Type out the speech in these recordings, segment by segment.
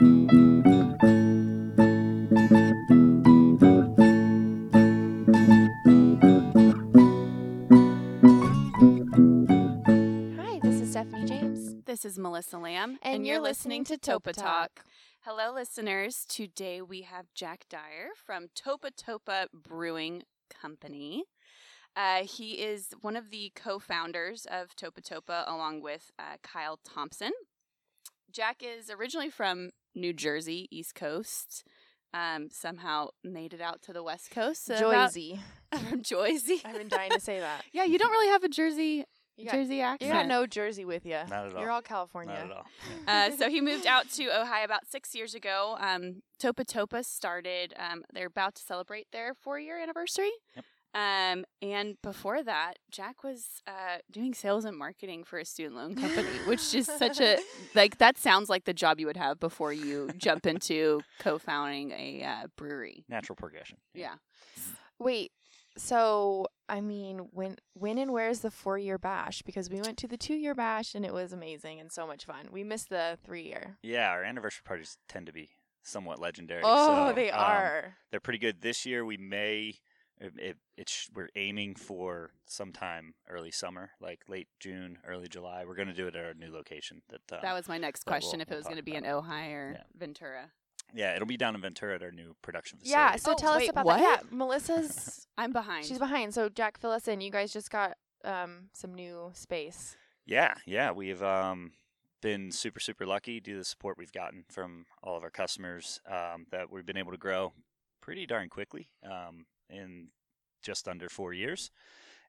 Hi, this is Stephanie James. This is Melissa Lamb, And you're listening to Topa Talk. Hello, listeners. Today we have Jack Dyer from Topa Topa Brewing Company. Uh, he is one of the co founders of Topa Topa, along with uh, Kyle Thompson. Jack is originally from New Jersey, East Coast. Um, somehow made it out to the West Coast. so about- Joyzy. from Jersey. I've been dying to say that. yeah, you don't really have a Jersey You got, Jersey you got no Jersey with you. Not at all. You're all California. Not at all. Uh, so he moved out to Ojai about six years ago. Um, Topa Topa started. Um, they're about to celebrate their four-year anniversary. Yep. Um, and before that, Jack was uh, doing sales and marketing for a student loan company, which is such a like that sounds like the job you would have before you jump into co-founding a uh, brewery. Natural progression. Yeah. Wait, so I mean, when when and where's the four year bash? Because we went to the two year bash and it was amazing and so much fun. We missed the three year. Yeah, our anniversary parties tend to be somewhat legendary. Oh, so, they um, are. They're pretty good. This year we may. It, it, it's we're aiming for sometime early summer, like late June, early July. We're going to do it at our new location. That, uh, That was my next that we'll- question: if it we'll was going to be in about. Ojai or Yeah. Ventura. yeah, it'll be down in Ventura at our new production facility. Yeah, so Oh, tell us about what? that. Yeah, Melissa's I'm behind. she's behind. So Jack, fill us in. You guys just got um some new space. Yeah, yeah, we've um, been super, super lucky due to the support we've gotten from all of our customers um, that we've been able to grow pretty darn quickly um, in just under four years.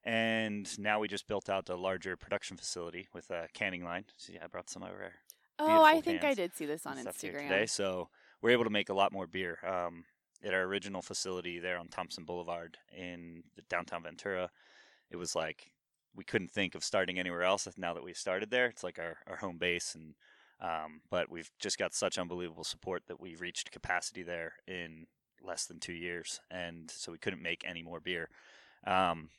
And now we just built out a larger production facility with a canning line. See, I brought some over here. oh, I think I did see this on and stuff here Instagram. today. So we're able to make a lot more beer. Um, at our original facility there on Thompson Boulevard in the downtown Ventura, it was like we couldn't think of starting anywhere else. Now that we've started there, it's like our, our home base, and um, but we've just got such unbelievable support that we've reached capacity there in less than two years, and so we couldn't make any more beer. Um,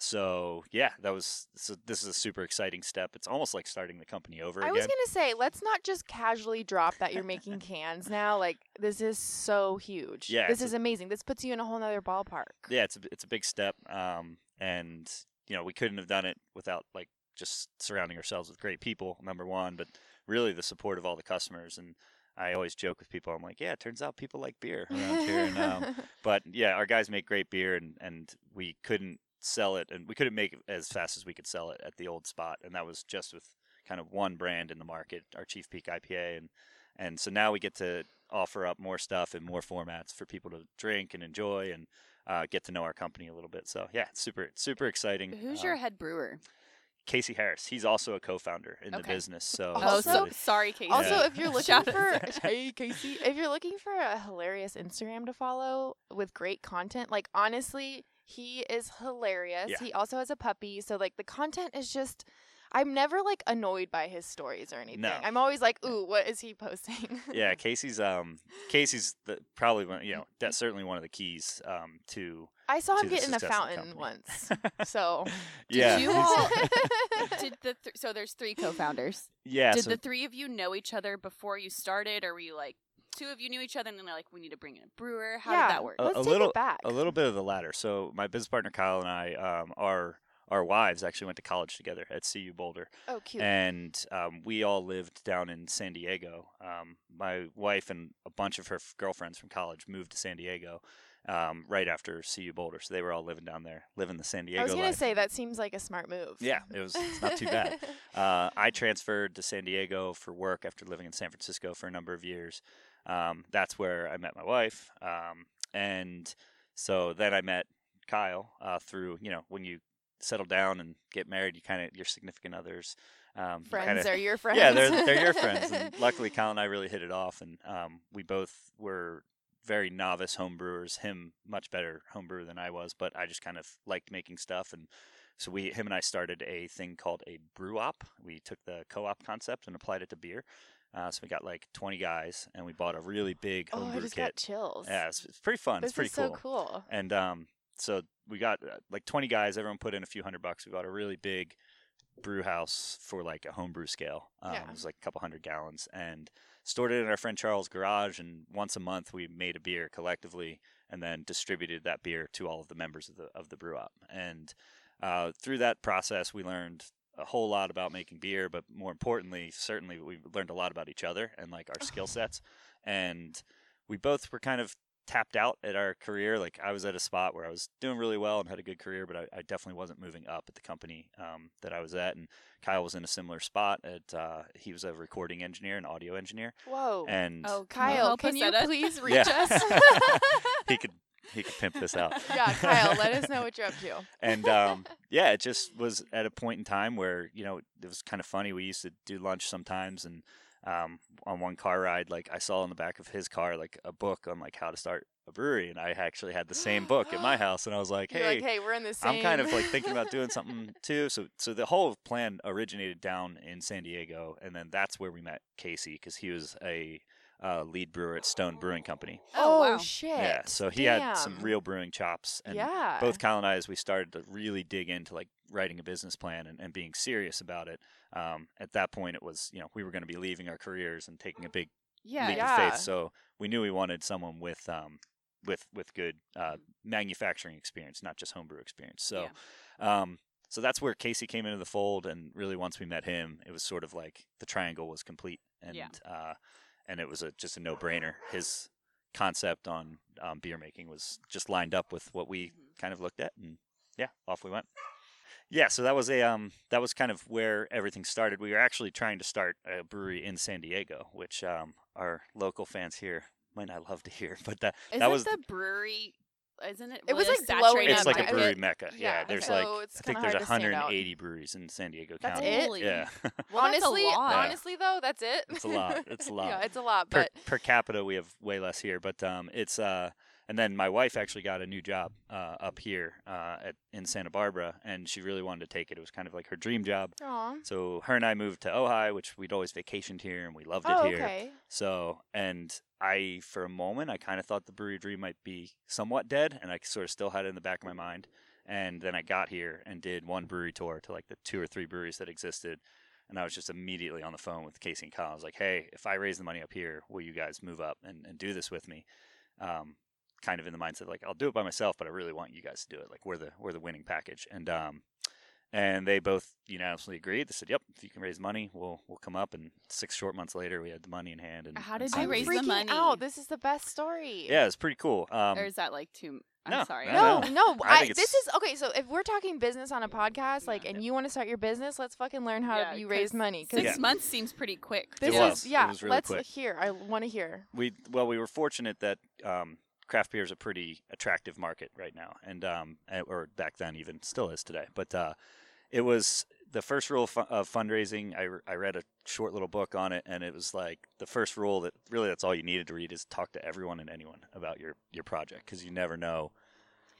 so yeah, that was so this is a super exciting step. It's almost like starting the company over I again. was gonna say, let's not just casually drop that you're making cans now. Like this is so huge. Yeah, this is amazing. This puts you in a whole nother ballpark. yeah, it's a, it's a big step, um, and you know we couldn't have done it without like just surrounding ourselves with great people. Number one, but really the support of all the customers. And I always joke with people, I'm like, yeah, it turns out people like beer around here. And, um, but yeah, our guys make great beer, and and we couldn't sell it, and we couldn't make it as fast as we could sell it at the old spot, and that was just with kind of one brand in the market, our Chief Peak IPA, and and so now we get to offer up more stuff and more formats for people to drink and enjoy and uh, get to know our company a little bit. So yeah, super super exciting. Who's Uh, your head brewer? Casey Harris? He's also a co-founder in the business. So Also- sorry, Casey. Also, Yeah. if you're looking for hey Casey, if you're looking for a hilarious Instagram to follow with great content, like honestly, he is hilarious. Yeah. He also has a puppy, so like the content is just. I'm never like annoyed by his stories or anything. No. I'm always like, ooh, what is he posting? yeah, Casey's um Casey's the, probably one you know that's certainly one of the keys um to I saw him get in a success of the fountain once, so yeah you all- Did the th- so there's three co-founders. yeah Did so the three of you know each other before you started, or were you like two of you knew each other and then they're like, we need to bring in a brewer? How yeah, did that work? A- Let's a take little- it back. a little bit of the latter. So my business partner Kyle and I, um, our our wives actually went to college together at CU Boulder, oh, cute. and um, we all lived down in San Diego. Um, my wife and a bunch of her f- girlfriends from college moved to San Diego um, right after CU Boulder, so they were all living down there, living the San Diego I was gonna say that seems like a smart move. Yeah, it was it's not too bad. Uh, I transferred to San Diego for work after living in San Francisco for a number of years. Um, that's where I met my wife, um, and so then I met Kyle uh, through you know when you settle down and get married, you kind of your significant others. Um, friends kinda- are your friends. yeah, they're they're your friends, and luckily Kyle and I really hit it off, and um, we both were very novice home brewers. Him much better home brewer than I was, but I just kind of liked making stuff, and so we him and I started a thing called a brew op. We took the co-op concept and applied it to beer. Uh, so we got like 20 guys, and we bought a really big oh, I homebrew just got kit. chills. Yeah, it's, it's pretty fun. this it's pretty is so cool. cool. And um, so we got uh, like 20 guys. Everyone put in a few hundred bucks. We bought a really big brew house for like a homebrew scale. Um, Yeah. It was like a couple hundred gallons. And stored it in our friend Charles' garage, and once a month we made a beer collectively, and then distributed that beer to all of the members of the of the brew op. And uh, through that process, we learned a whole lot about making beer, but more importantly, certainly we learned a lot about each other and like our skill sets. And we both were kind of tapped out at our career. Like I was at a spot where I was doing really well and had a good career, but I, I definitely wasn't moving up at the company um, that I was at. And Kyle was in a similar spot. At uh, he was a recording engineer, an audio engineer, Whoa. and Oh, Kyle, help can you it? please reach Yeah. us? he could he could pimp this out. yeah, Kyle, let us know what you're up to. and um, yeah, it just was at a point in time where you know it was kind of funny. We used to do lunch sometimes, and um, on one car ride, like I saw in the back of his car like a book on like how to start a brewery, and I actually had the same book at my house, and I was like, hey. like, hey, we're in the same. I'm kind of like thinking about doing something too. So, so the whole plan originated down in San Diego, and then that's where we met Casey because he was a uh, lead brewer at Stone Brewing Company. Oh, wow. shit. Yeah, so he had some real brewing chops, and yeah. both Kyle and I, as we started to really dig into like writing a business plan and, and being serious about it, um, at that point it was you know we were going to be leaving our careers and taking a big Yeah. leap yeah. of faith. So we knew we wanted someone with um, with with good uh, manufacturing experience, not just homebrew experience. So um, so that's where Casey came into the fold, and really once we met him, it was sort of like the triangle was complete, and Yeah. uh, and it was a, just a no brainer. His concept on um, beer making was just lined up with what we Mhm. kind of looked at, and yeah, off we went. Yeah, so that was a um, that was kind of where everything started. We were actually trying to start a brewery in San Diego, which um, our local fans here might not love to hear, but that Isn't that was the brewery? Isn't it? It was, like, saturated glowing it's like a market. brewery mecca. Yeah, Yeah, there's so like it's I think there's hard to stand out. 180 breweries in San Diego That's County. it? Yeah, Well, that's a honestly, lot. honestly though, that's it. it's a lot. It's a lot. yeah, it's a lot, per, per capita we have way less here but um it's uh and then my wife actually got a new job uh up here uh at in Santa Barbara and she really wanted to take it it was kind of like her dream job Aw. so her and I moved to Ojai which we'd always vacationed here and we loved it Oh, here okay. so and I for a moment I kind of thought the brewery dream might be somewhat dead and I sort of still had it in the back of my mind and then I got here and did one brewery tour to like the two or three breweries that existed and I was just immediately on the phone with Casey and Kyle. I was like, "Hey, if I raise the money up here, will you guys move up and, and do this with me?" Um, kind of in the mindset like, "I'll do it by myself, but I really want you guys to do it. Like, we're the we're the winning package." And um, and they both unanimously agreed. They said, "Yep, if you can raise money, we'll we'll come up." And six short months later, we had the money in hand. And How and did you I'm raise the money? out. This is the best story. Yeah, it's pretty cool. Um, or is that like too? I'm no, sorry. I No, no. I I, this is okay. So if we're talking business on a podcast, like, Yeah. and you want to start your business, let's fucking learn how Yeah, you raise money. Six Yeah. months seems pretty quick. this It was. is It yeah. was really let's quick. hear. I want to hear. we well we were fortunate that um, craft beer is a pretty attractive market right now and um, or back then even still is today. But uh, it was the first rule of, fundraising I, I read a short little book on it and it was like the first rule that really that's all you needed to read is talk to everyone and anyone about your your project because you never know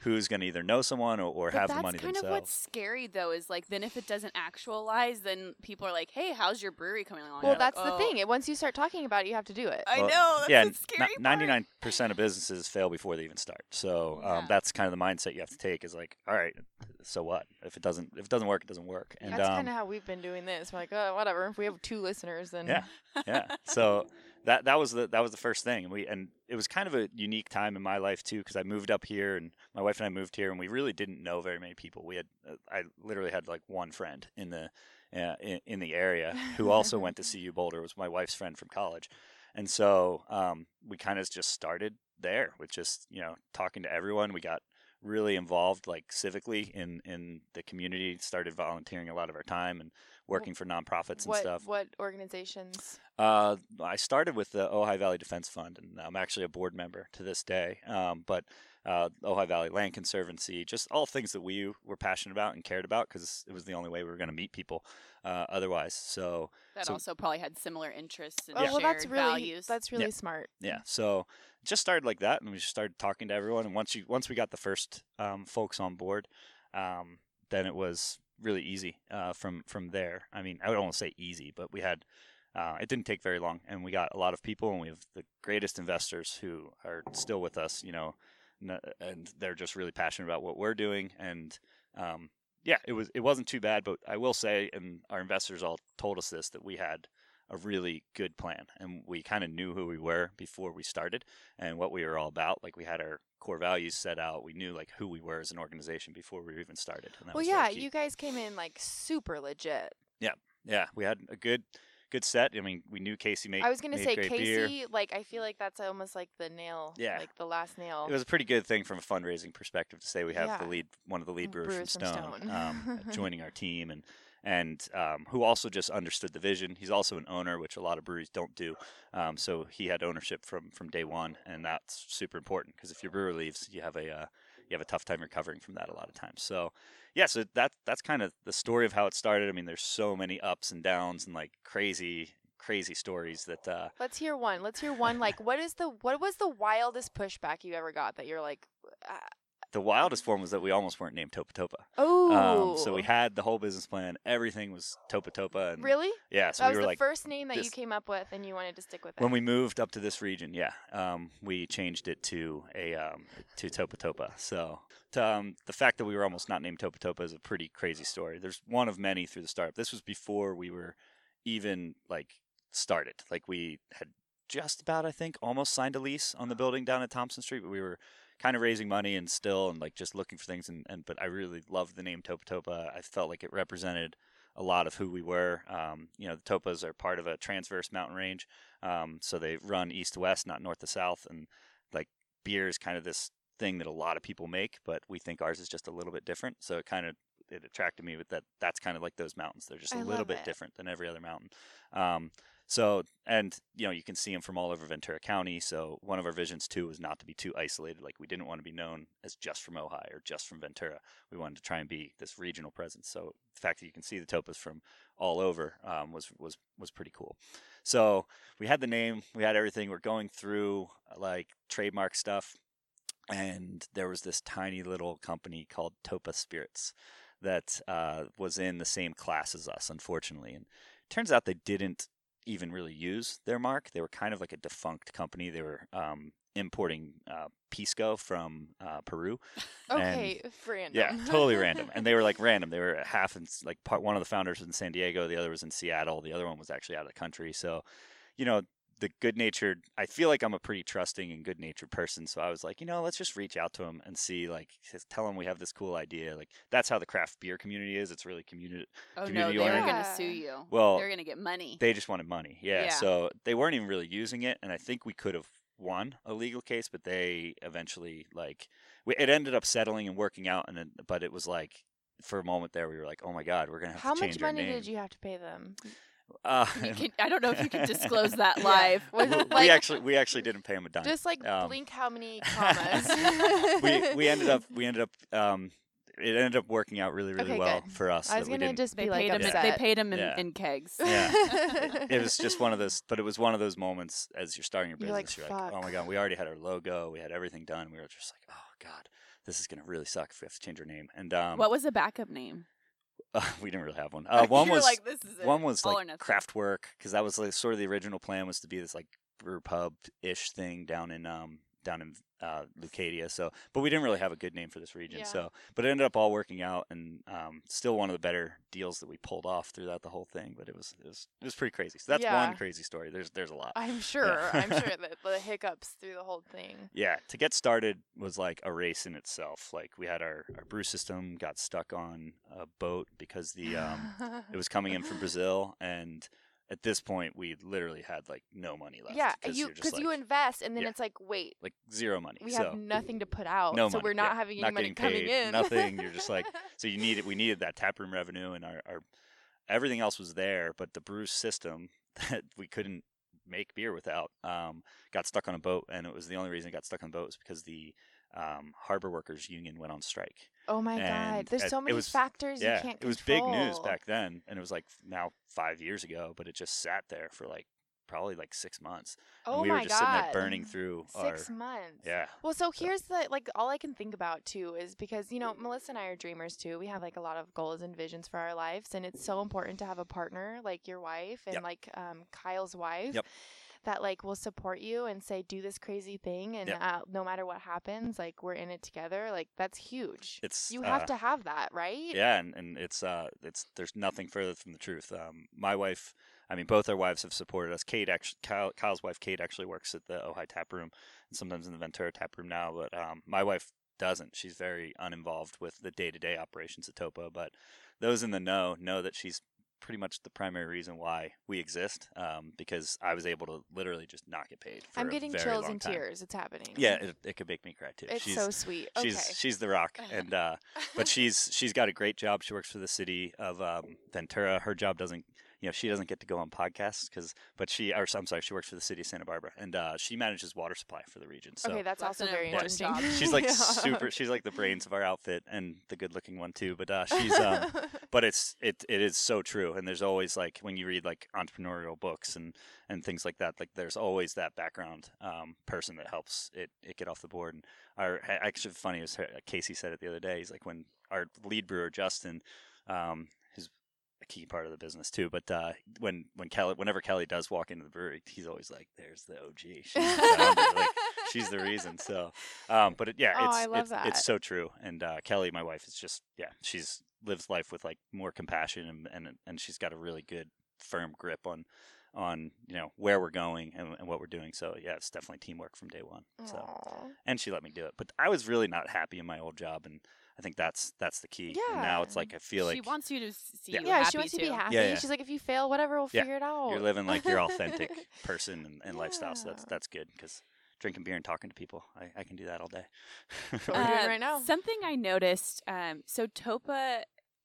who's going to either know someone or, or But have that's the money kind themselves of what's scary though is like then if it doesn't actualize then people are like hey how's your brewery coming along Well, You're like, that's the "Oh." thing. It- Once you start talking about it, you have to do it. I Well, know that's yeah, the scary part. ninety nine percent of businesses fail before they even start. So Yeah. um, that's kind of the mindset you have to take. Is like, all right, so what? If it doesn't, if it doesn't work, it doesn't work. And That's um, kind of how we've been doing this. We're like, oh, whatever. If we have two listeners, then Yeah. yeah. So that that was the that was the first thing, and we and it was kind of a unique time in my life too, because I moved up here, and my wife and I moved here, and we really didn't know very many people. We had uh, I literally had like one friend in the uh, in, in the area who also went to CU Boulder. Was my wife's friend from college, and so um, we kind of just started there with just you know talking to everyone. We got really involved like civically in in the community started volunteering a lot of our time and working for nonprofits and what stuff what organizations? uh, I started with the Ojai Valley Defense Fund, and I'm actually a board member to this day. Um, but uh, Ojai Valley Land Conservancy, just all things that we were passionate about and cared about, because it was the only way we were going to meet people uh, otherwise. So that so- also probably had similar interests and Oh, well, that's really values that's really smart. yeah, so it just started like that, and we just started talking to everyone. And once you once we got the first um, folks on board, um, then it was really easy uh, from from there. I mean, I would almost say easy, but we had uh, it didn't take very long, and we got a lot of people, and we have the greatest investors who are still with us. You know, and they're just really passionate about what we're doing, and um, yeah, it was it wasn't too bad. But I will say, and our investors all told us this that we had a really good plan, and we kind of knew who we were before we started and what we were all about. Like we had our core values set out. We knew like who we were as an organization before we even started. And that well, yeah, you guys came in like super legit. yeah, yeah, we had a good good set. I mean, we knew Casey made. I was gonna say great beer. Casey, like I feel like that's almost like the nail, Yeah. like the last nail. It was a pretty good thing from a fundraising perspective to say we have the lead, one of the lead brewers, Brewers from from Stone, Stone. um, joining our team, and and um, who also just understood the vision. He's also an owner, which a lot of breweries don't do. Um, so he had ownership from from day one, and that's super important because if your brewer leaves, you have a uh, you have a tough time recovering from that a lot of times. So yeah, so that that's kind of the story of how it started. I mean, there's so many ups and downs and like crazy crazy stories that uh, Let's hear one. Let's hear one. Like, what is the what was the wildest pushback you ever got that you're like, uh, the wildest form was that we almost weren't named Topa Topa. oh, Um, so we had the whole business plan. Everything was Topa Topa. And really? Yeah. So that we was were the like, first name that you came up with, and you wanted to stick with it. when we moved up to this region, yeah, um, we changed it to a um, to Topa Topa. So to, um, the fact that we were almost not named Topa Topa is a pretty crazy story. There's one of many through the startup. This was before we were even like started. Like we had just about, I think, almost signed a lease on the building down at Thompson Street, but we were kind of raising money and still and like just looking for things. And, and but I really loved the name Topa Topa. I felt like it represented a lot of who we were. Um, you know, the Topas are part of a transverse mountain range, um, so they run east to west, not north to south. And like beer is kind of this thing that a lot of people make, but we think ours is just a little bit different. So it kind of it attracted me with that. That's kind of like those mountains. They're just a I little bit it. different than every other mountain. Um, so and you know you can see them from all over Ventura County. So one of our visions too was not to be too isolated. Like we didn't want to be known as just from Ojai or just from Ventura. We wanted to try and be this regional presence. So the fact that you can see the topas from all over um, was was was pretty cool. So we had the name, we had everything. We're going through uh, like trademark stuff, and there was this tiny little company called Topa Spirits that uh, was in the same class as us, unfortunately. And turns out they didn't even really use their mark. They were kind of like a defunct company. They were um, importing uh, pisco from uh, Peru. okay, random. Yeah, totally random. And they were like random. They were half in like part. One of the founders was in San Diego. The other was in Seattle. The other one was actually out of the country. So, you know, the good natured. I feel like I'm a pretty trusting and good natured person. So I was like, you know, let's just reach out to them and see, like, tell them we have this cool idea. Like that's how the craft beer community is. It's really community. Oh no, they were oriented. gonna sue you. Well, they're gonna get money. They just wanted money. Yeah. Yeah. So they weren't even really using it, and I think we could have won a legal case, but they eventually like we, it ended up settling and working out, and then, but it was like for a moment there we were like, oh my god, we're gonna have How to much change our money did you have to pay them? Uh, can- I don't know if you can disclose that live. Was it we like actually we actually didn't pay him a dime. just like um, blink how many commas? we we ended up we ended up um it ended up working out really really Okay, well good. for us. I was gonna just They be like paid him. upset. They paid him in, Yeah. in kegs. Yeah. it was just one of those but it was one of those moments as you're starting your You're like, business you're like, oh my god we already had our logo we had everything done we were just like oh god this is gonna really suck if we have to change our name and um what was the backup name? we didn't really have one. Uh, one was like, this is one was like craft work because that was like sort of the original plan was to be this like brew pub ish thing down in um down in uh, Leucadia. So, but we didn't really have a good name for this region. Yeah. So, but it ended up all working out, and um, still one of the better deals that we pulled off throughout the whole thing. But it was it was it was pretty crazy. So that's Yeah. one crazy story. There's there's a lot. I'm sure. I'm sure that the hiccups through the whole thing. Yeah, to get started was like a race in itself. Like we had our, our brew system got stuck on a boat because the um, it was coming in from Brazil, and at this point we literally had like no money left. yeah, you because you invest and then Yeah. it's like, wait, like zero money. we so have nothing to put out, no so money, we're not yeah, having any not money coming paid, in. nothing. You're just like- so you needed we needed that taproom revenue, and our, our everything else was there, but the brew system that we couldn't make beer without um, got stuck on a boat, and it was the only reason it got stuck on the boat was because the um, harbor workers union went on strike. Oh my god, there's so many was- factors yeah, you can't it was big news back then, and it was like now five years ago, but it just sat there for like probably like six months. Oh and we my were just god, sitting there burning through six our months. yeah. Well, so So- here's the like all I can think about too is because you know Melissa and I are dreamers too. We have like a lot of goals and visions for our lives, and it's so important to have a partner like your wife and Yep. like um, Kyle's wife. Yep. That like will support you and say do this crazy thing, and Yep. uh, no matter what happens, like we're in it together. Like that's huge. It's you have uh, to have that, right? Yeah, and, and it's uh it's there's nothing further from the truth. Um, my wife, I mean, both our wives have supported us. Kate actually, Kyle, Kyle's wife, Kate, actually works at the Ojai Tap Room and sometimes in the Ventura Tap Room now. But um, my wife doesn't. She's very uninvolved with the day to day operations at Topa. But those in the know know that she's pretty much the primary reason why we exist um, because I was able to literally just not get paid. For I'm getting chills and time. tears. It's happening. Yeah, it, it could make me cry too. It's she's, so sweet. Okay. She's she's the rock, and uh, but she's she's got a great job. She works for the city of um, Ventura. Her job doesn't, you know, she doesn't get to go on podcasts because, but she, or I'm sorry, she works for the city of Santa Barbara, and uh, she manages water supply for the region. So okay, that's, That's also very important interesting. job. she's like Yeah. super. She's like the brains of our outfit and the good-looking one too. But uh, she's um, but it's it it is so true and there's always like when you read like entrepreneurial books and and things like that like there's always that background um, person that helps it it get off the board and our actually funny is casey said it the other day he's like when our lead brewer justin um, who's a key part of the business too but uh, when when kelly whenever kelly does walk into the brewery he's always like there's the og she's the like, she's the reason so um, but it, yeah Oh, it's it's, it's so true and uh, kelly my wife is just yeah she's lives life with like more compassion and and, and she's got a really good firm grip on on you know where we're going and, and what we're doing so yeah it's definitely teamwork from day one so Aw. and she let me do it but i was really not happy in my old job and i think that's that's the key and now it's like i feel she like she wants you to see Yeah. you Yeah, happy she wants you to be happy. Yeah, yeah. She's like, if you fail, whatever, we'll Yeah, figure it out. you're living like your authentic person and, and lifestyle so that's that's good because drinking beer and talking to people i, I can do that all day what we're doing Uh, right now. Something I noticed. Um, so Topa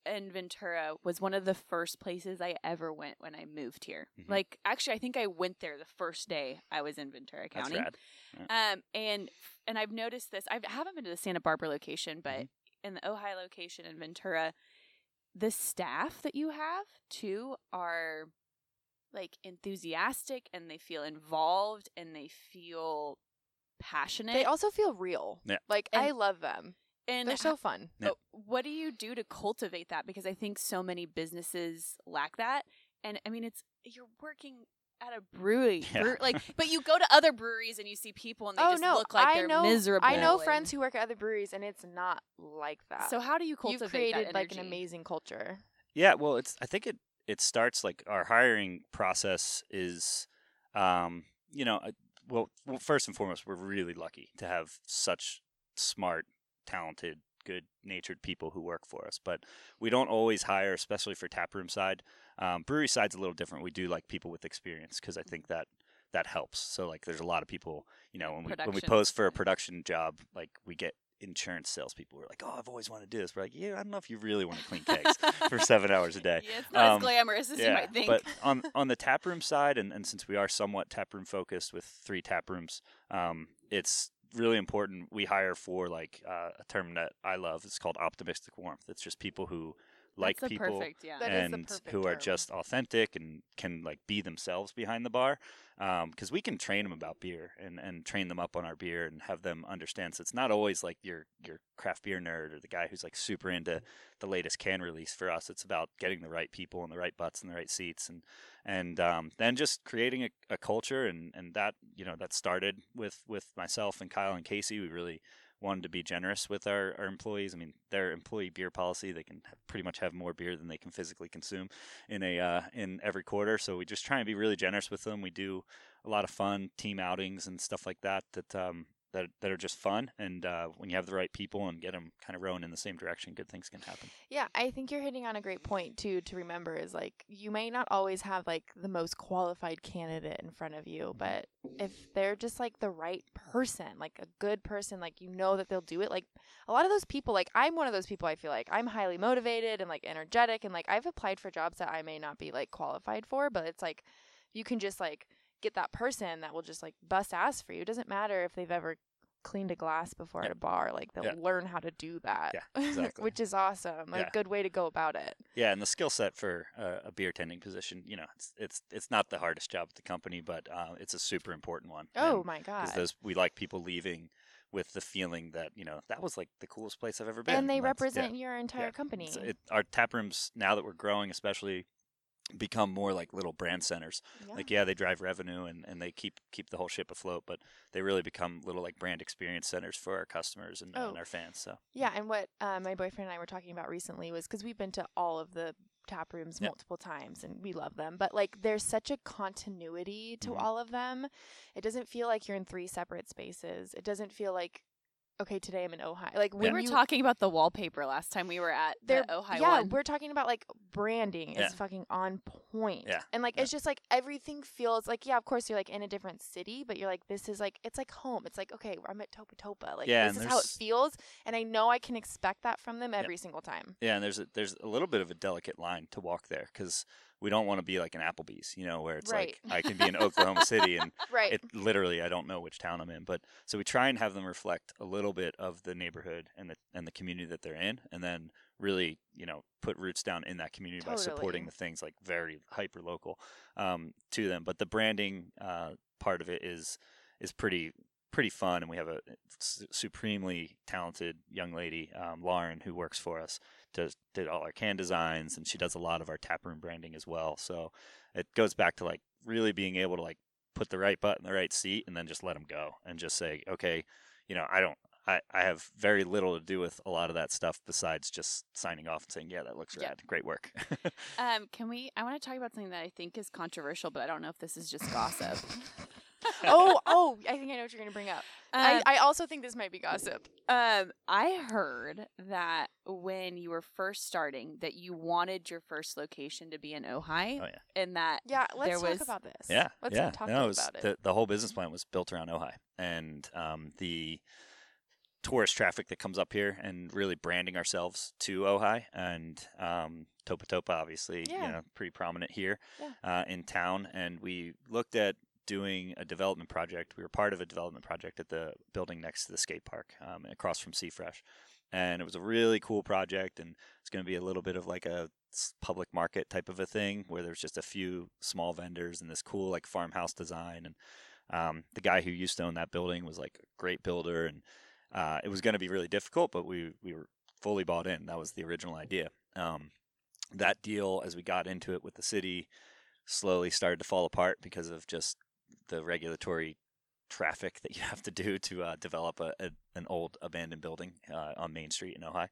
and Ventura was one of the first places I ever went when I moved here. Mhm. Like, actually, I think I went there the first day I was in Ventura County. that's County. rad Um, and and I've noticed this. I haven't been to the Santa Barbara location, but Mm-hmm. in the Ojai location in Ventura, the staff that you have too are like enthusiastic and they feel involved and they feel passionate. They also feel real. Yeah. Like And- I love them. And They're so fun. Yeah. what do you do to cultivate that? Because I think so many businesses lack that. And I mean, it's you're working at a brewery, Yeah. brew- like, but you go to other breweries and you see people and they oh just no, look like I they're know. miserable. I know and- friends who work at other breweries, and it's not like that. So how do you cultivate You've created that like an amazing culture. Yeah, well, it's I think it it starts like our hiring process is, um, you know, uh, well, well, first and foremost, we're really lucky to have such smart, talented, good-natured people who work for us. But we don't always hire, especially for taproom side. Um, brewery side's a little different. We do like people with experience because I think that that helps. So like, there's a lot of people, you know, when we when we Production. post for a production job, like we get insurance salespeople. We're like, oh, I've always wanted to do this. We're like, yeah, I don't know if you really want to clean kegs for seven hours a day. Yeah, it's not Um, as glamorous as you might think. But on on the tap room side, and, and since we are somewhat tap room focused with three tap rooms, um, it's really important. We hire for like uh, a term that I love. It's called optimistic warmth. It's just people who like That's people perfect, yeah. That is and perfect who are term. just authentic and can like be themselves behind the bar because we can train them about beer and, and train them up on our beer and have them understand so it's not always like your your craft beer nerd or the guy who's like super into the latest can release for us it's about getting the right people in the right butts in the right seats and and um, then just creating a, a culture and and that you know that started with with myself and Kyle and Casey we really wanted to be generous with our, our employees. I mean, their employee beer policy, they can pretty much have more beer than they can physically consume in a uh, in every quarter. So we just try and be really generous with them. We do a lot of fun team outings and stuff like that that um, that that are just fun. And uh, when you have the right people and get them kind of rowing in the same direction, good things can happen. Yeah, I think you're hitting on a great point too to remember is like you may not always have like the most qualified candidate in front of you, but if they're just like the right person, like a good person, like you know that they'll do it. Like a lot of those people, like I'm one of those people I feel like I'm highly motivated and like energetic and like I've applied for jobs that I may not be like qualified for, but it's like you can just like get that person that will just like bust ass for you. It doesn't matter if they've ever cleaned a glass before Yeah. at a bar, like they'll Yeah. learn how to do that. Yeah, exactly. Which is awesome. Like Yeah. good way to go about it. Yeah, and the skill set for uh, a beer tending position, you know, it's it's it's not the hardest job at the company, but uh, it's a super important one. Oh And- my god. because those we like people leaving with the feeling that you know that was like the coolest place I've ever been. and they yeah. represent your entire company. It's- it, our tap rooms now that we're growing, especially, become more like little brand centers. yeah. Like yeah, they drive revenue and, and they keep keep the whole ship afloat, but they really become little like brand experience centers for our customers and, Oh. and our fans. So Yeah, and what uh, my boyfriend and I were talking about recently was because we've been to all of the tap rooms Yeah. multiple times and we love them. But like there's such a continuity to Mhm. all of them. It doesn't feel like you're in three separate spaces. It doesn't feel like okay, today I'm in Ojai. Like We when were you talking about the wallpaper last time we were at they're the Ojai yeah, one. we're talking about like branding Yeah. is fucking on point. Yeah. And like Yeah. it's just like everything feels like yeah, of course you're like in a different city, but you're like this is like it's like home. It's like okay, I'm at Topa Topa. Like Yeah, this is how it feels, and I know I can expect that from them every single time. Yeah, and there's a, there's a little bit of a delicate line to walk there because we don't want to be like an Applebee's, you know, where it's like I can be in Oklahoma City and Right. it literally I don't know which town I'm in, but so we try and have them reflect a little bit of the neighborhood and the and the community that they're in, and then really you know put roots down in that community by supporting the things like very hyper local um, to them. But the branding uh, part of it is is pretty pretty fun, and we have a su- supremely talented young lady, um, Lauren, who works for us. Does did all our can designs, and she does a lot of our taproom branding as well. So it goes back to like really being able to like put the right butt in the right seat and then just let them go and just say, okay, you know, I don't, I, I have very little to do with a lot of that stuff besides just signing off and saying, yeah, that looks Yeah. rad. Great work. Um, can we? I want to talk about something that I think is controversial, but I don't know if this is just gossip. oh, oh, I think I know what you're gonna bring up. I, Um, I also think this might be gossip. Um, I heard that when you were first starting, that you wanted your first location to be in Ojai, Oh, yeah. and that Yeah, let's There talk was- about this. yeah. let's yeah. talk no, it was, about it. The, the whole business plan was built around Ojai and um, the tourist traffic that comes up here and really branding ourselves to Ojai and um, Topa Topa, obviously, Yeah. you know, pretty prominent here Yeah. uh, in town. And we looked at doing a development project. We were part of a development project at the building next to the skate park um, across from Seafresh. And it was a really cool project, and it's going to be a little bit of like a public market type of a thing where there's just a few small vendors and this cool like farmhouse design. And um, the guy who used to own that building was like a great builder, and uh, it was going to be really difficult, but we we were fully bought in. That was the original idea. Um, that deal, as we got into it with the city, slowly started to fall apart because of just the regulatory traffic that you have to do to uh, develop a, a, an old abandoned building uh, on Main Street in Ojai.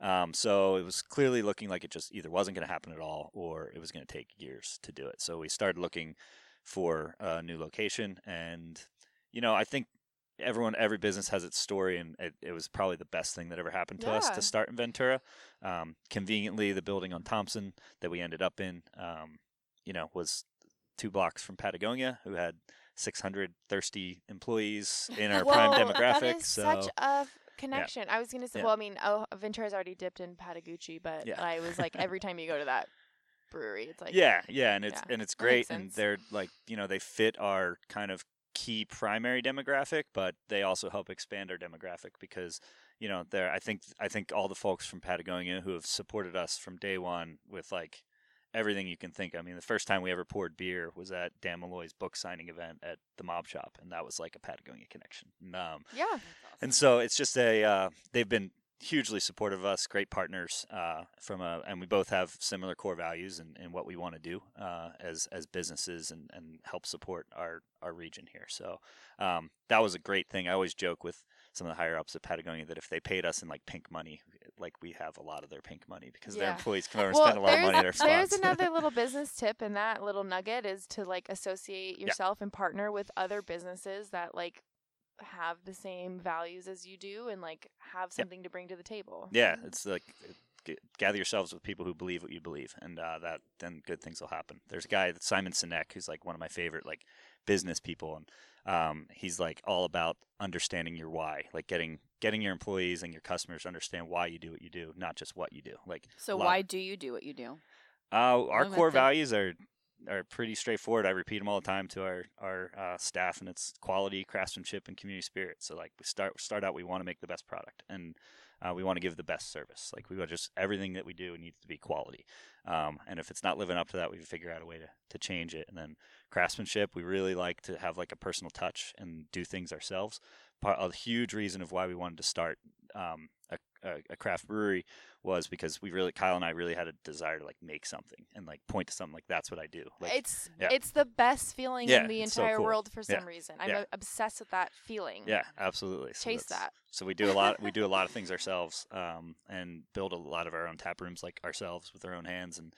Um, so it was clearly looking like it just either wasn't going to happen at all or it was going to take years to do it. So we started looking for a new location. And, you know, I think everyone, every business has its story, and it, it was probably the best thing that ever happened to us to start in Ventura. Um, conveniently, the building on Thompson that we ended up in, um, you know, was two blocks from Patagonia, who had 600 thirsty employees in our prime Whoa, demographic. That is so such a connection. I was gonna say, Yeah. well, I mean, oh, Ventura's already dipped in Patagucci, but Yeah. I was like, every time you go to that brewery, it's like, yeah, yeah, and it's yeah, and it's great, and they're like you know they fit our kind of key primary demographic, but they also help expand our demographic because you know they're I think I think all the folks from Patagonia who have supported us from day one with like everything you can think. I mean, the first time we ever poured beer was at Dan Malloy's book signing event at the Mob Shop, and that was like a Patagonia connection. Um, yeah, and so it's just a uh, they've been hugely supportive of us, great partners uh, from a, and we both have similar core values and what we want to do uh, as as businesses and, and help support our our region here. So um, that was a great thing. I always joke with some of the higher ups at Patagonia that if they paid us in like pink money, like we have a lot of their pink money because their employees come over and spend a lot of money at their there's another little business tip and that little nugget is to like associate Yeah. yourself and partner with other businesses that like have the same values as you do and like have something to bring to the table. Yeah, it's like g- gather yourselves with people who believe what you believe, and uh, that then good things will happen. There's a guy, Simon Sinek, who's like one of my favorite like business people, and um, he's like all about understanding your why, like getting getting your employees and your customers to understand why you do what you do, not just what you do. Like, So lot- why do you do what you do? uh, our core values are are pretty straightforward. I repeat them all the time to our our uh, staff, and it's quality, craftsmanship, and community spirit. So like we start start out, we want to make the best product, and uh, we want to give the best service. Like we want just everything that we do needs to be quality. Um, and if it's not living up to that, we figure out a way to to change it. And then craftsmanship, we really like to have like a personal touch and do things ourselves. Part a huge reason of why we wanted to start um, a, a, a craft brewery was because we really Kyle and I really had a desire to like make something and like point to something like that's what I do. Like it's yeah. it's the best feeling Yeah, in the it's so entire cool. world for some Yeah, reason. I'm obsessed with that feeling. yeah, absolutely. So Chase that. So we do a lot. We do a lot of things ourselves, um, and build a lot of our own tap rooms like ourselves with our own hands, and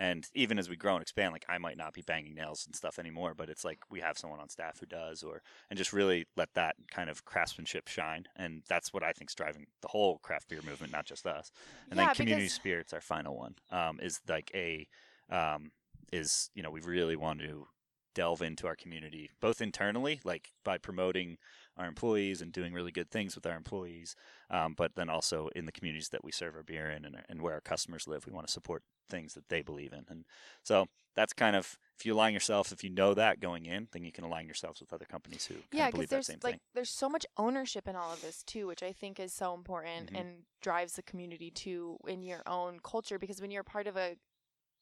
and even as we grow and expand, like I might not be banging nails and stuff anymore, but it's like we have someone on staff who does, or and just really let that kind of craftsmanship shine, and that's what I think's driving the whole craft beer movement, not just us. And Yeah, then community because- spirits, our final one, um, is like a um, is you know we really want to delve into our community both internally like by promoting our employees and doing really good things with our employees um, but then also in the communities that we serve our beer in and, and where our customers live we want to support things that they believe in and so that's kind of if you align yourself if you know that going in then you can align yourselves with other companies who yeah believe because that there's same like thing there's so much ownership in all of this too which i think is so important Mhm. and drives the community too in your own culture because when you're part of a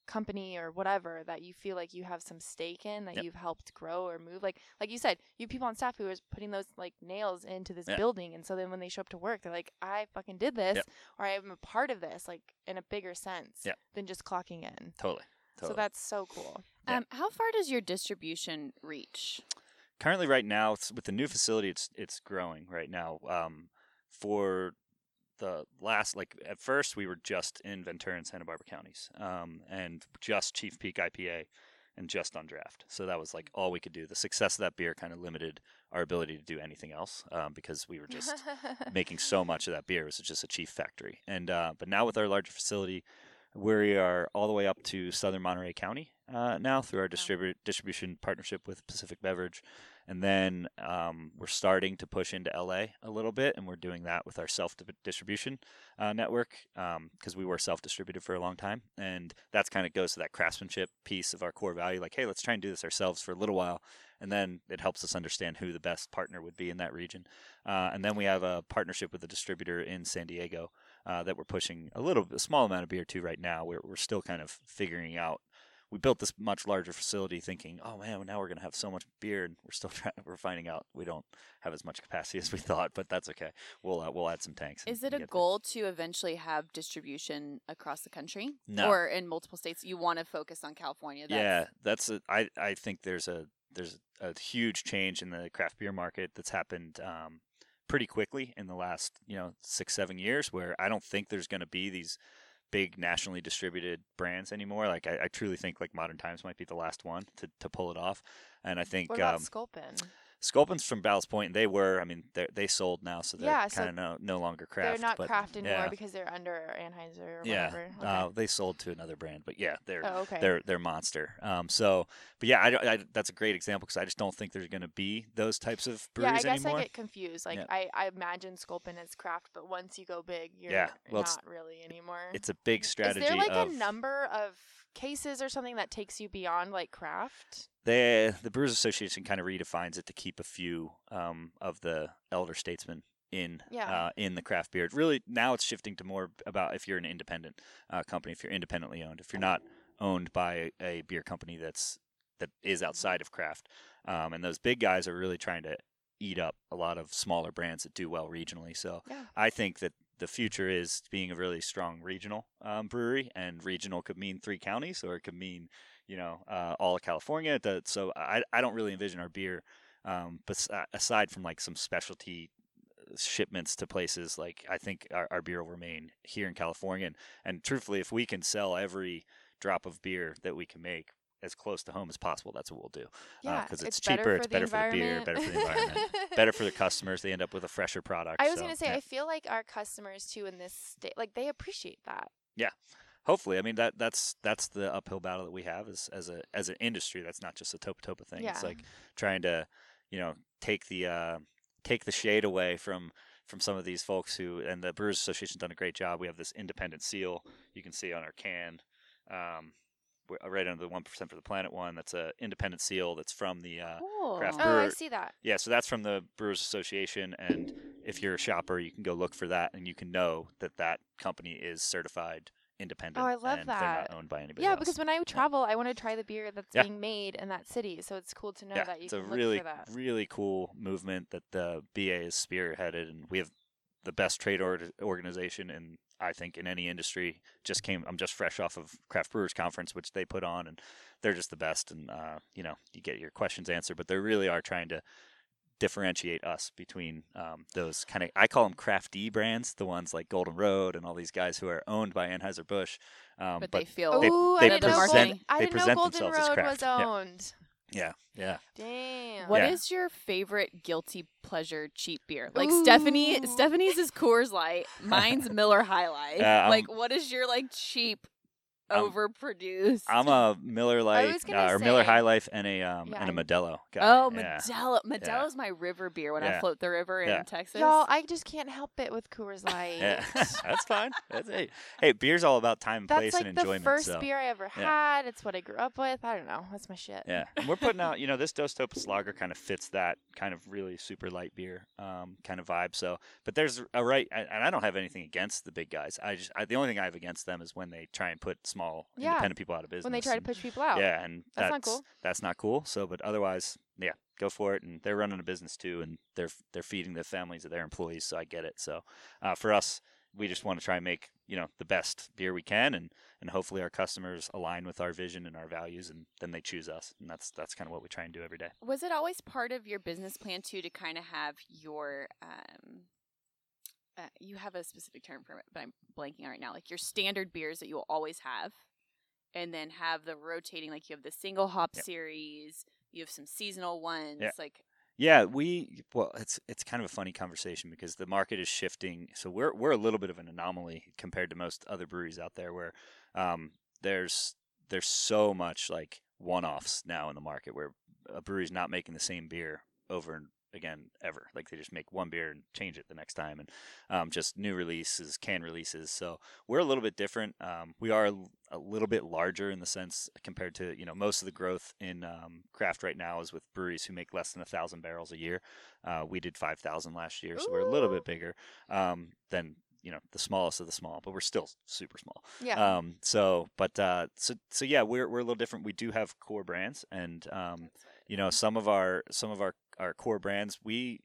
company or whatever that you feel like you have some stake in that Yep. you've helped grow or move like like you said you have people on staff who are putting those like nails into this Yeah. building and so then when they show up to work they're like i fucking did this Yep. or i'm a part of this like in a bigger sense Yep. than just clocking in totally totally so that's so cool Yeah. Um, how far does your distribution reach? currently right now it's, with the new facility it's it's growing right now um, for the last like at first we were just in ventura and santa barbara counties um, and just chief peak ipa and just on draft so that was like all we could do the success of that beer kind of limited our ability to do anything else um, because we were just making so much of that beer. It was just a chief factory. And uh, but now with our larger facility, where we are all the way up to southern Monterey County uh, now through our distribu- distribution partnership with Pacific Beverage. And then um, we're starting to push into LA a little bit, and we're doing that with our self distribution uh, network because we were self distributed for a long time. And that's kind of goes to that craftsmanship piece of our core value like, hey, let's try and do this ourselves for a little while. And then it helps us understand who the best partner would be in that region. Uh, and then we have a partnership with a distributor in San Diego uh, that we're pushing a little, a small amount of beer to right now. We're, we're still kind of figuring out. We built this much larger facility, thinking, "Oh man, now we're gonna have so much beer," and we're still trying. We're finding out we don't have as much capacity as we thought, but that's okay. We'll uh, we'll add some tanks. Is it a get there. goal to eventually have distribution across the country No. or in multiple states? You want to focus on California? Yeah, that's a, I I think there's a there's a huge change in the craft beer market that's happened um, pretty quickly in the last you know six seven years. Where I don't think there's going to be these big nationally distributed brands anymore. Like I, I truly think like Modern Times might be the last one to, to pull it off. And I think what about um, sculpin Sculpin's from Ballast Point, they were. I mean, they they sold now, so they're Yeah, so kind of no, no longer craft. they're not but, craft anymore yeah. because they're under Anheuser or Yeah, whatever. Okay. uh, they sold to another brand, but yeah, they're oh, okay. they're they're monster. Um, so, but yeah, I, don't- I, that's a great example because I just don't think there's going to be those types of breweries yeah, I guess anymore. I get confused. Like Yeah. I, I imagine Sculpin as craft, but once you go big, you're Yeah, well, it's- not really anymore. it's a big strategy. Is there like of a number of cases or something that takes you beyond like craft? they, the Brewers Association kind of redefines it to keep a few um, of the elder statesmen in Yeah. uh, in the craft beer. Really, now it's shifting to more about if you're an independent uh, company, if you're independently owned, if you're not owned by a beer company that's that is outside of craft, um, and those big guys are really trying to eat up a lot of smaller brands that do well regionally. So Yeah. I think that the future is being a really strong regional um, brewery, and regional could mean three counties, or it could mean you know uh, all of California. So I I don't really envision our beer, um, but aside from like some specialty uh, shipments to places like I think our, our beer will remain here in California, and, and truthfully, if we can sell every drop of beer that we can make as close to home as possible, that's what we'll do. Yeah, because it's, better cheaper, it's better for the beer, better for the environment, better for the customers. They end up with a fresher product. I was so, gonna say, yeah. I feel like our customers too in this state, like they appreciate that. Yeah, hopefully i mean that that's that's the uphill battle that we have as as a as an industry that's not just a topa topa thing it's like trying to you know take the uh take the shade away from from some of these folks who and the brewers association's done a great job we have this independent seal you can see on our can um right under the one percent for the planet one that's a independent seal that's from the uh Cool. craft Oh, I see that. yeah, so that's from the Brewers Association, and if you're a shopper, you can go look for that, and you can know that that company is certified independent. Oh, I love and They're that. not owned by anybody Yeah, else. because when I travel, I want to try the beer that's Yeah. being made in that city. So it's cool to know yeah, that you it's a can really, for that. really cool movement that the BA is spearheaded, and we have the best trade or- organization in I think in any industry. Just came. I'm just fresh off of Craft Brewers Conference, which they put on, and they're just the best. And uh, you know, you get your questions answered, but they really are trying to differentiate us between um, those kind of I call them crafty brands, the ones like Golden Road and all these guys who are owned by Anheuser Busch. Um, but, but they feel They- Ooh, they I didn't know present- Golden, I they didn't know present Golden themselves as Road craft. was Yeah. Owned. yeah, yeah. Damn. What Yeah. is your favorite guilty pleasure cheap beer? Like Stephanie, Ooh. Stephanie's is Coors Light. Mine's Miller High Life. Yeah, I'm- like, what is your like cheap, I'm- overproduced? I'm a Miller Lite uh, or Miller High Life and a um Yeah, and a I'm- Modelo. Guy. oh, yeah. Modelo. Modelo's my river beer when I float the river Yeah. in Texas. Y'all, I just can't help it with Coors Light. Yeah, that's fine. That's, hey, hey, beer's all about time, That's place, like and the enjoyment. first so. beer I ever yeah. had. It's what I grew up with. I don't know. That's my shit. Yeah, and we're putting out. You know, this Dos Topas Lager kind of fits that kind of really super light beer um, kind of vibe. So, but there's a right, and and I don't have anything against the big guys. I just I, the only thing I have against them is when they try and put small Yeah. independent people out of business. When they try to push people out. Yeah, and That's that's not cool. That's not cool. So, but otherwise, yeah, go for it. And they're running a business too, and they're they're feeding the families of their employees. So I get it. So, uh, for us, we just want to try and make you know the best beer we can, and and hopefully our customers align with our vision and our values, and then they choose us. And that's that's kind of what we try and do every day. Was it always part of your business plan too to kind of have your um uh, you have a specific term for it, but I'm blanking on right now. Like your standard beers that you'll always have, and then have the rotating. Like you have the single hop Yep. series, you have some seasonal ones. Yeah. Like Yeah, we well, it's it's kind of a funny conversation because the market is shifting. So we're we're a little bit of an anomaly compared to most other breweries out there, where um, there's there's so much like one-offs now in the market where a brewery's not making the same beer over and again ever. Like they just make one beer and change it the next time, and um, just new releases, can releases. So we're a little bit different. Um, we are a, little bit larger in the sense compared to you know most of the growth in um, craft right now is with breweries who make less than a thousand barrels a year. Uh, we did five thousand last year, so we're a little bit bigger um, than you know the smallest of the small, but we're still super small. Yeah. Um, so, but uh, so so yeah, we're we're a little different. We do have core brands, and um, you know some of our some of our our core brands we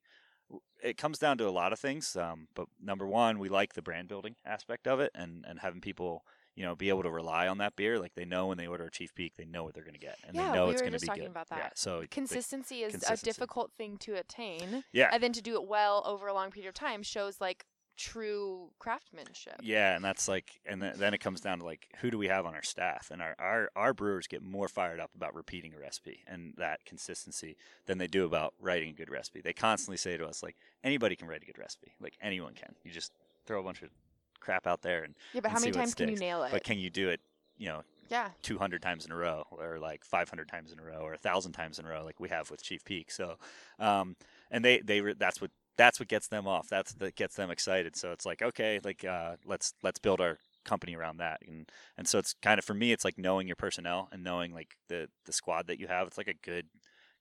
it comes down to a lot of things um, but number one we like the brand building aspect of it and and having people you know be able to rely on that beer like they know when they order a chief peak they know what they're going to get and Yeah, they know we it's going to be talking good about yeah that. so the- Consistency is consistency. a difficult thing to attain. yeah And then to do it well over a long period of time shows like true craftsmanship. Yeah, and that's like, and then, then it comes down to like, who do we have on our staff? And our, our our brewers get more fired up about repeating a recipe and that consistency than they do about writing a good recipe. They constantly say to us like, anybody can write a good recipe, like anyone can. You just throw a bunch of crap out there, and Yeah, but how many times can you nail it? but can you do it? You know, yeah. 200 times in a row or like 500 times in a row or a 1000 times in a row like we have with chief peak so um and they they re- that's what that's what gets them off that's that gets them excited. So it's like okay like uh let's let's build our company around that. And and so it's kind of for me it's like knowing your personnel and knowing like the the squad that you have it's like a good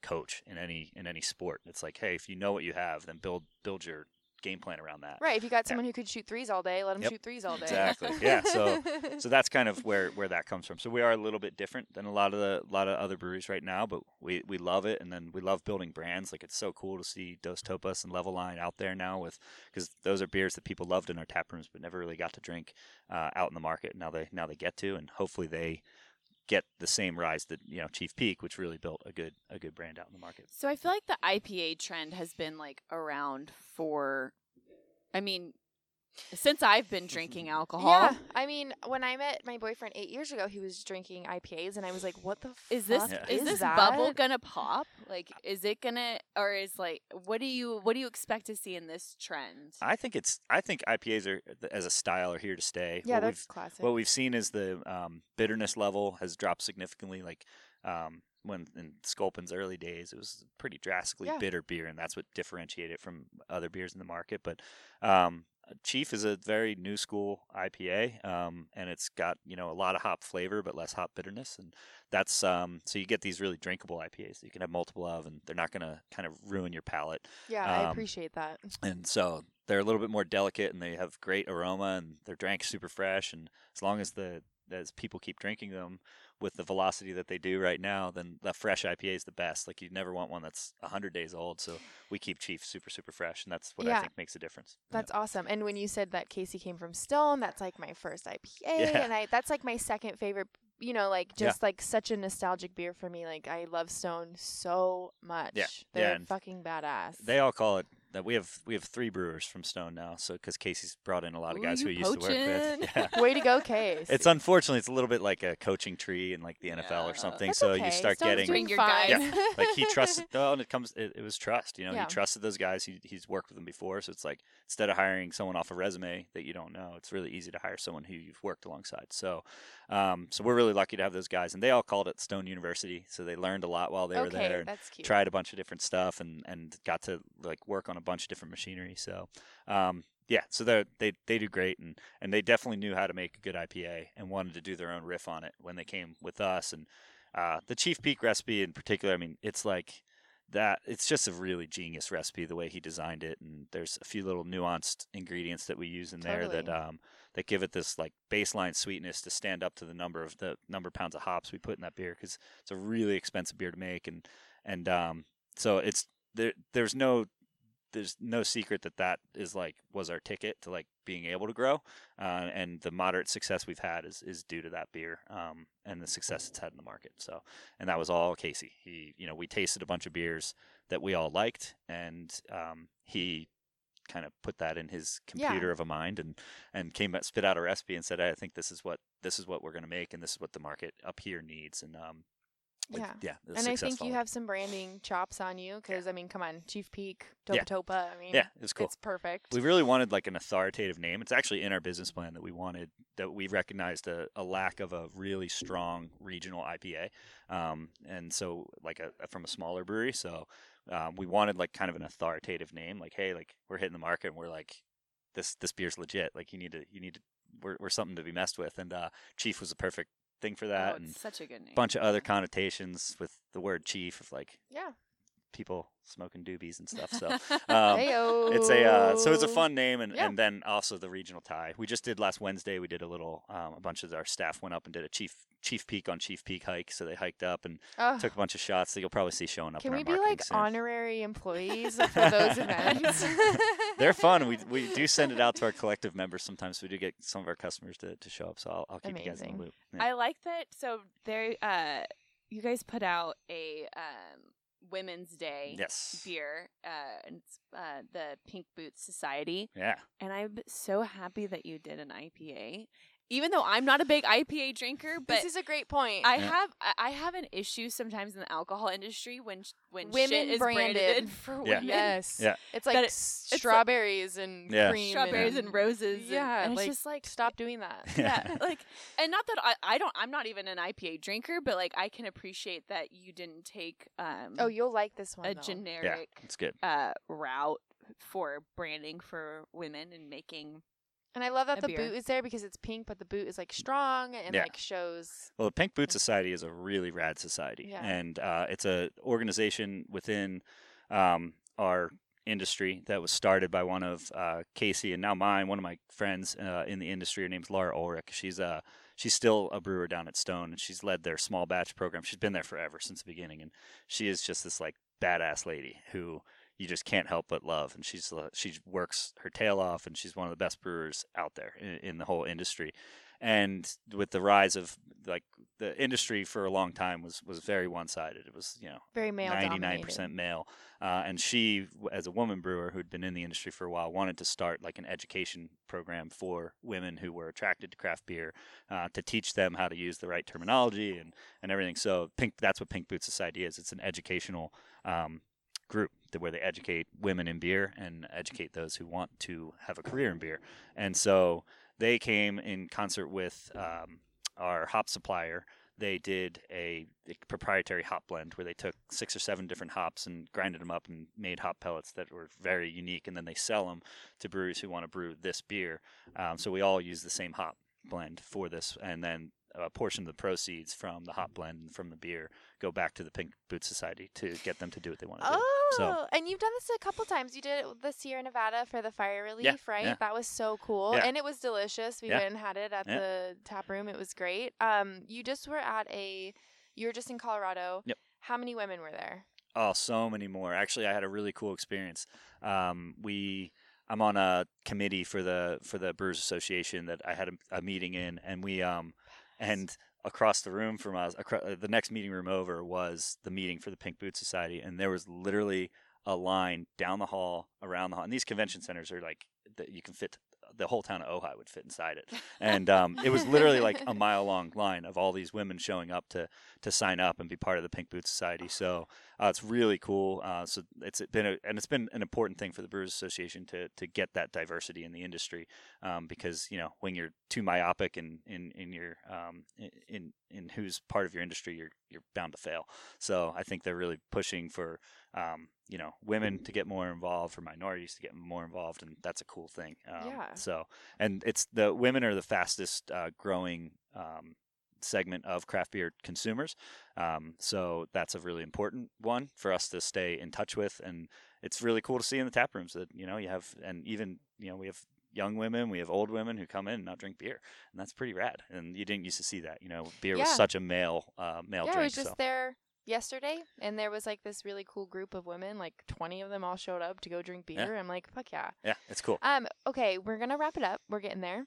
coach in any in any sport. It's like hey if you know what you have then build build your game plan around that Right. If you got someone who could shoot threes all day, let them Yep. shoot threes all day. Exactly. Yeah, so- so that's kind of where where that comes from. So we are a little bit different than a lot of the lot of other breweries right now, but we we love it, and then we love building brands. Like it's so cool to see Dos Topas and Level Line out there now with because those are beers that people loved in our tap rooms, but never really got to drink uh, out in the market. Now they now they get to, and hopefully they get the same rise that you know Chief Peak, which really built a good a good brand out in the market. So I feel like the IPA trend has been like around for, I mean, since I've been drinking alcohol. Yeah, I mean, when I met my boyfriend eight years ago, he was drinking IPAs, and I was like, "What the Is this Yeah. is this that? bubble gonna pop? Like, is it gonna, or is like, what do you what do you expect to see in this trend? I think it's I think IPAs are as a style are here to stay. Yeah, What we've that's classic. what we've seen is the um, bitterness level has dropped significantly. Like um, when in Sculpin's early days, it was pretty drastically Yeah. bitter beer, and that's what differentiated it from other beers in the market. But um, Chief is a very new school IPA, um, and it's got you know a lot of hop flavor but less hop bitterness, and that's um, so you get these really drinkable IPAs that you can have multiple of, and they're not going to kind of ruin your palate yeah, I um, appreciate that. and so they're a little bit more delicate and they have great aroma and they're drank super fresh and as long as the as people keep drinking them with the velocity that they do right now, then the fresh IPA is the best. Like you never want one that's 100 days old. So we keep Chief super super fresh, and that's what I think makes a difference. That's awesome. And when you said that Casey came from Stone, that's like my first IPA, Yeah. and I that's like my second favorite. You know, like Yeah. just like such a nostalgic beer for me. Like I love Stone so much. Yeah. They're Yeah, fucking badass. They all call it that we have we have three brewers from Stone now. So because Casey's brought in a lot of Ooh, guys who you he used to work with. Yeah. Way to go, Case. It's unfortunately it's a little bit like a coaching tree in like the NFL Yeah. or something. That's so okay. you start Stone's getting doing your fine. guys. like he trusted well and it comes it, it was trust you know Yeah. he trusted those guys he, he's worked with them before so it's like instead of hiring someone off a resume that you don't know it's really easy to hire someone who you've worked alongside so um, so we're really lucky to have those guys and they all called it stone university so they learned a lot while they were there and that's cute. tried a bunch of different stuff and and got to like work on a bunch of different machinery so um, yeah so they they they do great and and they definitely knew how to make a good IPA and wanted to do their own riff on it when they came with us and uh, the Chief Peak recipe in particular I mean it's like that it's just a really genius recipe the way he designed it and there's a few little nuanced ingredients that we use in there that um that give it this like baseline sweetness to stand up to the number of the number of pounds of hops we put in that beer because it's a really expensive beer to make and and um so it's there there's no there's no secret that that is like was our ticket to like being able to grow uh, and the moderate success we've had is is due to that beer um, and the success it's had in the market so and that was all casey he you know we tasted a bunch of beers that we all liked and um, he kind of put that in his Yeah. computer of a mind and and came out spit out a recipe and said i think this is what this is what we're going to make and this is what the market up here needs and um it- Yeah. yeah and I think you have some branding chops on you because I mean, come on, Chief Peak, Topa Yeah. Topa. I mean, yeah it's cool it's perfect. We really wanted like an authoritative name. It's actually in our business plan that we wanted that we recognized a, a lack of a really strong regional IPA, um, and so like a, from a smaller brewery. So um, we wanted like kind of an authoritative name, like hey, like we're hitting the market and we're like this this beer's legit. Like you need to you need to we're, we're something to be messed with. And uh, Chief was the perfect thing for oh, that, oh, and such a good name. a bunch of other connotations with the word chief of like yeah. People smoking doobies and stuff. So. Um, it's a uh, so it's a fun name and, Yeah. and then also the regional tie. We just did last Wednesday. We did a little um, a bunch of our staff went up and did a chief Chief Peak on Chief Peak hike. So they hiked up and took a bunch of shots that you'll probably see showing up. Can we be like soon. honorary employees for those events? They're fun. We we do send it out to our collective members sometimes. We do get some of our customers to, to show up. So I'll, I'll keep you guys in the loop. Yeah. I like that. So there, uh, you guys put out a um, Women's Day yes. beer. Uh, and uh, the Pink Boots Society, Yeah. and I'm so happy that you did an IPA. Even though I'm not a big IPA drinker, but this is a great point. I Yeah. have I- I have an issue sometimes in the alcohol industry when when Women shit is branded. branded for Yeah. women. yes. Yeah. It's like That it- s- like- strawberries and Yeah. cream. Strawberries and, and roses. Yeah. and, like, it's just like stop doing that. yeah, like, and not that I, I don't, I'm not even an IPA drinker, but like, I can appreciate that you didn't take um Oh, you'll like this one. a though. Yeah. generic It's good. uh route for branding for women and making. And I love that the beer. boot is there because it's pink, but the boot is like strong and Yeah. like shows. Well, the Pink Boot Society is a really rad society, Yeah. and uh, it's a organization within um, our industry that was started by one of uh, Casey and now mine, one of my friends uh, in the industry. Her name's Laura Ulrich. She's uh, she's still a brewer down at Stone, and she's led their small batch program. She's been there forever since the beginning, and she is just this like badass lady who you just can't help but love. And she's she works her tail off, and she's one of the best brewers out there in, in the whole industry. And with the rise of like the industry for a long time was was very one sided. It was you know Very male ninety nine percent male. Uh, and she, as a woman brewer who'd been in the industry for a while, wanted to start like an education program for women who were attracted to craft beer uh, to teach them how to use the right terminology and, and everything. So Pink, that's what Pink Boot Society is. It's an educational um, group where they educate women in beer and educate those who want to have a career in beer. And so they came in concert with um, our hop supplier they did a, a proprietary hop blend where they took six or seven different hops and grinded them up and made hop pellets that were very unique, and then they sell them to brewers who want to brew this beer. Um, so we all use the same hop blend for this, and then a portion of the proceeds from the hop blend and from the beer go back to the Pink Boot Society to get them to do what they want to do. Oh, So- and you've done this a couple times. You did it this year in Nevada for the fire relief, right? yeah. That was so cool, Yeah. and it was delicious. We Yeah. went and had it at Yeah. the tap room. It was great. Um, you just were at a. You were just in Colorado. Yep. How many women were there? Oh, so many more. Actually, I had a really cool experience. Um, we, I'm on a committee for the for the Brewers Association that I had a, a meeting in, and we um, and across the room from us, acro- uh, the next meeting room over was the meeting for the Pink Boot Society, and there was literally a line down the hall, around the hall, and these convention centers are like that you can fit. The whole town of Ojai would fit inside it, and um, it was literally like a mile long line of all these women showing up to to sign up and be part of the Pink Boot Society. So uh, it's really cool. Uh, so it's been a, and it's been an important thing for the Brewers Association to to get that diversity in the industry um, because you know when you're too myopic in in in your um, in in who's part of your industry, you're you're bound to fail. So I think they're really pushing for um, you know women to get more involved, for minorities to get more involved, and that's a cool thing. Um, Yeah. So and it's the women are the fastest uh, growing. Um, segment of craft beer consumers um, so that's a really important one for us to stay in touch with, and it's really cool to see in the tap rooms that you know you have, and even you know we have young women, we have old women who come in and not drink beer, and that's pretty rad. And you didn't used to see that. You know, beer was such a male uh, male yeah, drink. was just so there yesterday, and there was like this really cool group of women. Like twenty of them all showed up to go drink Yeah. beer. I'm like, fuck yeah. yeah, it's cool. Um, okay, we're gonna wrap it up. We're getting there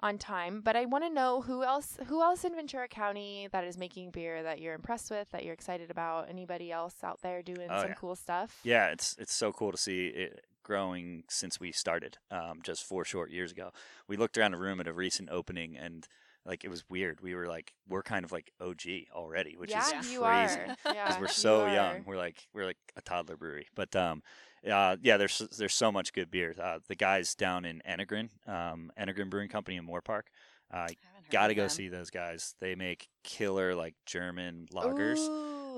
on time, but I want to know who else, who else in Ventura County that is making beer that you're impressed with, that you're excited about. Anybody else out there doing Oh, some yeah. cool stuff? Yeah, it's it's so cool to see it growing since we started, um, just four short years ago. We looked around the room at a recent opening and. Like it was weird. We were like, we're kind of like OG already, which yeah, is Yeah. crazy. Because we're so are. young. We're like we're like a toddler brewery. But um, uh, yeah, there's there's so much good beer. Uh, the guys down in Enegren, um, Enegren Brewing Company in Moorpark, uh, got to go see those guys. They make killer like German lagers.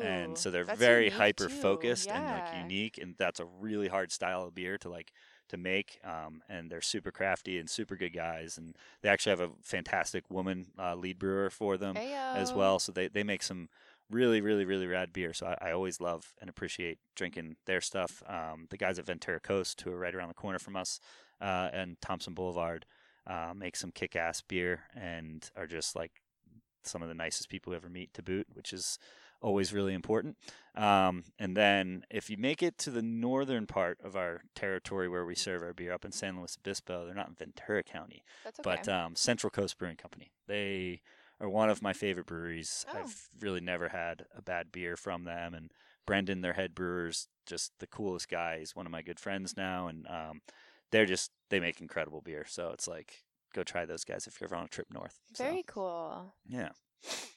And so they're that's very hyper too. focused and like unique, and that's a really hard style of beer to like to make. Um, and they're super crafty and super good guys, and they actually have a fantastic woman uh, lead brewer for them as well. So they, they make some really, really, really rad beer. So I, I always love and appreciate drinking their stuff. Um, the guys at Ventura Coast, who are right around the corner from us, uh, and Thompson Boulevard, uh, make some kick ass beer and are just like some of the nicest people you ever meet to boot, which is always really important. Um, and then if you make it to the northern part of our territory where we serve our beer up in San Luis Obispo, they're not in Ventura County, That's okay. but um, Central Coast Brewing Company. They are one of my favorite breweries. Oh. I've really never had a bad beer from them. And Brendan, their head brewer's just the coolest guy. He's one of my good friends now, and um, they're just they make incredible beer. So it's like go try those guys if you're ever on a trip north. So, Very cool. yeah.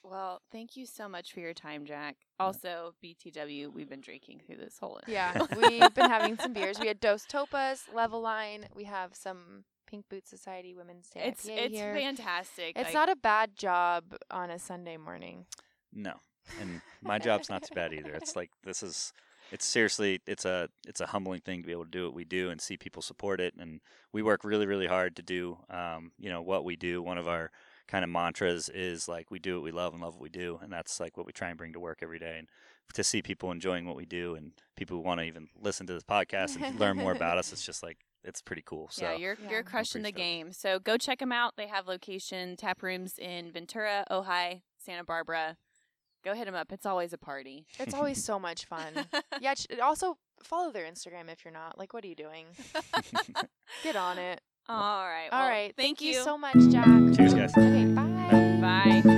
Well, thank you so much for your time, Jack. Also, BTW, we've been drinking through this whole. Yeah, we've been having some beers. We had Dos Topas, Level Line. We have some Pink Boot Society Women's Day It's IPA it's here. fantastic. It's I- not a bad job on a Sunday morning. No, and my job's not too bad either. It's like this is. It's seriously, it's a it's a humbling thing to be able to do what we do and see people support it. And we work really, really hard to do, um, you know, what we do. One of our kind of mantras is like we do what we love and love what we do, and that's like what we try and bring to work every day. And to see people enjoying what we do and people who want to even listen to this podcast and learn more about us, it's just like it's pretty cool. So yeah, you're Yeah. you're crushing the stoked. game. So go check them out. They have location tap rooms in Ventura, Ojai, Santa Barbara. Go hit them up. It's always a party. It's always so much fun. Yeah, also follow their Instagram if you're not. Like, what are you doing? Get on it. All right. All well, right. Thank, you so much, Jack. Cheers, guys. Okay, bye. Bye.